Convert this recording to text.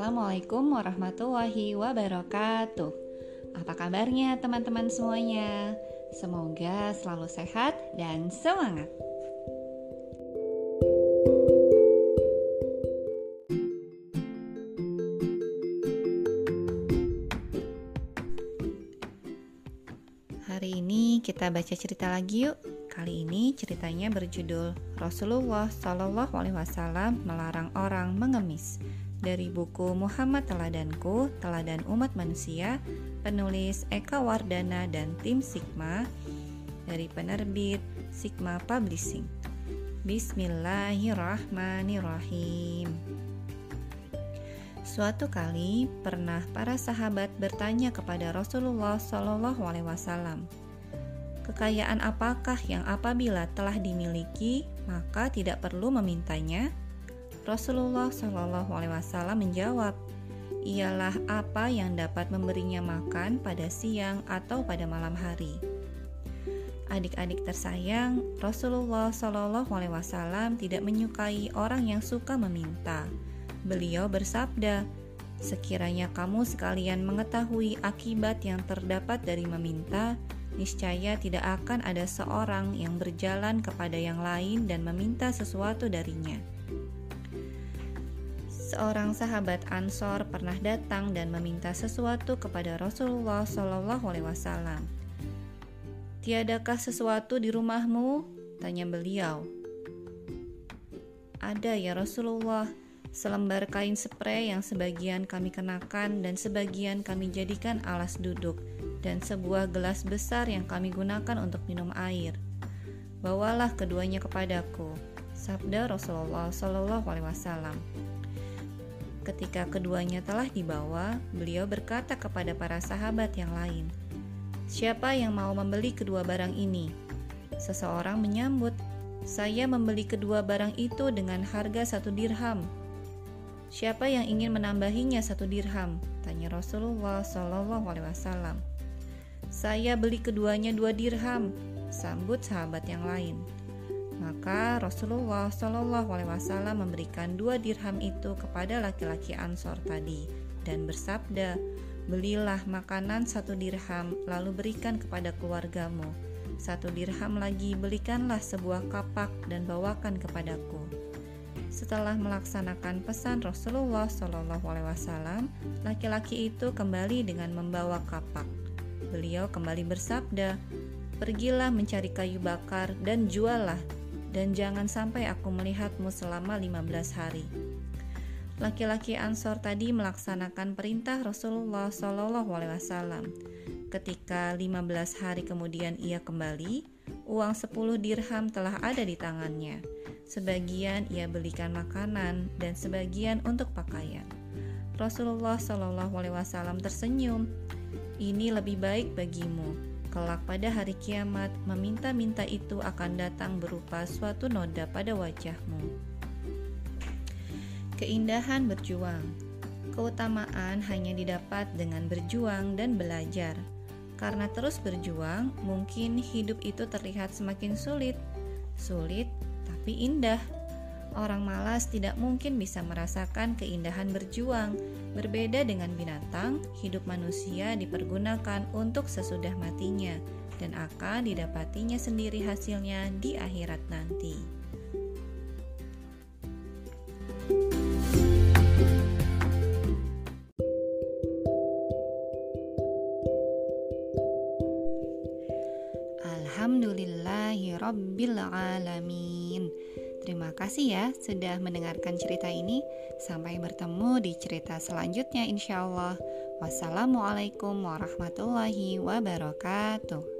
Assalamualaikum warahmatullahi wabarakatuh. Apa kabarnya, teman-teman semuanya? Semoga selalu sehat dan semangat. Hari ini kita baca cerita lagi yuk. Kali ini ceritanya berjudul Rasulullah Shallallahu Alaihi Wasallam melarang orang mengemis dari buku Muhammad Teladanku, Teladan Umat Manusia, penulis Eka Wardana dan tim Sigma dari penerbit Sigma Publishing. Bismillahirrahmanirrahim. Suatu kali pernah para sahabat bertanya kepada Rasulullah Shallallahu Alaihi Wasallam, Kekayaan apakah yang apabila telah dimiliki maka tidak perlu memintanya? Rasulullah Shallallahu Alaihi Wasallam menjawab, ialah apa yang dapat memberinya makan pada siang atau pada malam hari. Adik-adik tersayang, Rasulullah Shallallahu Alaihi Wasallam tidak menyukai orang yang suka meminta. Beliau bersabda, "Sekiranya kamu sekalian mengetahui akibat yang terdapat dari meminta, niscaya tidak akan ada seorang yang berjalan kepada yang lain dan meminta sesuatu darinya. Seorang sahabat Ansor pernah datang dan meminta sesuatu kepada Rasulullah Shallallahu Alaihi Wasallam. Tiadakah sesuatu di rumahmu? Tanya beliau. Ada ya Rasulullah, selembar kain spray yang sebagian kami kenakan dan sebagian kami jadikan alas duduk dan sebuah gelas besar yang kami gunakan untuk minum air. Bawalah keduanya kepadaku, sabda Rasulullah Shallallahu Wasallam. Ketika keduanya telah dibawa, beliau berkata kepada para sahabat yang lain, "Siapa yang mau membeli kedua barang ini?" Seseorang menyambut, "Saya membeli kedua barang itu dengan harga satu dirham." Siapa yang ingin menambahinya satu dirham? Tanya Rasulullah Shallallahu Alaihi Wasallam. Saya beli keduanya dua dirham, sambut sahabat yang lain. Maka Rasulullah Shallallahu Alaihi Wasallam memberikan dua dirham itu kepada laki-laki Ansor tadi dan bersabda, belilah makanan satu dirham lalu berikan kepada keluargamu. Satu dirham lagi belikanlah sebuah kapak dan bawakan kepadaku. Setelah melaksanakan pesan Rasulullah Shallallahu Alaihi Wasallam, laki-laki itu kembali dengan membawa kapak. Beliau kembali bersabda, "Pergilah mencari kayu bakar dan juallah, dan jangan sampai aku melihatmu selama 15 hari." Laki-laki Ansor tadi melaksanakan perintah Rasulullah Shallallahu Alaihi Wasallam. Ketika 15 hari kemudian ia kembali, uang 10 dirham telah ada di tangannya. Sebagian ia belikan makanan dan sebagian untuk pakaian. Rasulullah Shallallahu Alaihi Wasallam tersenyum ini lebih baik bagimu. Kelak pada hari kiamat, meminta-minta itu akan datang berupa suatu noda pada wajahmu. Keindahan berjuang Keutamaan hanya didapat dengan berjuang dan belajar. Karena terus berjuang, mungkin hidup itu terlihat semakin sulit. Sulit, tapi indah. Orang malas tidak mungkin bisa merasakan keindahan berjuang. Berbeda dengan binatang, hidup manusia dipergunakan untuk sesudah matinya dan akan didapatinya sendiri hasilnya di akhirat nanti. Alhamdulillahi Terima kasih ya sudah mendengarkan cerita ini. Sampai bertemu di cerita selanjutnya insya Allah. Wassalamualaikum warahmatullahi wabarakatuh.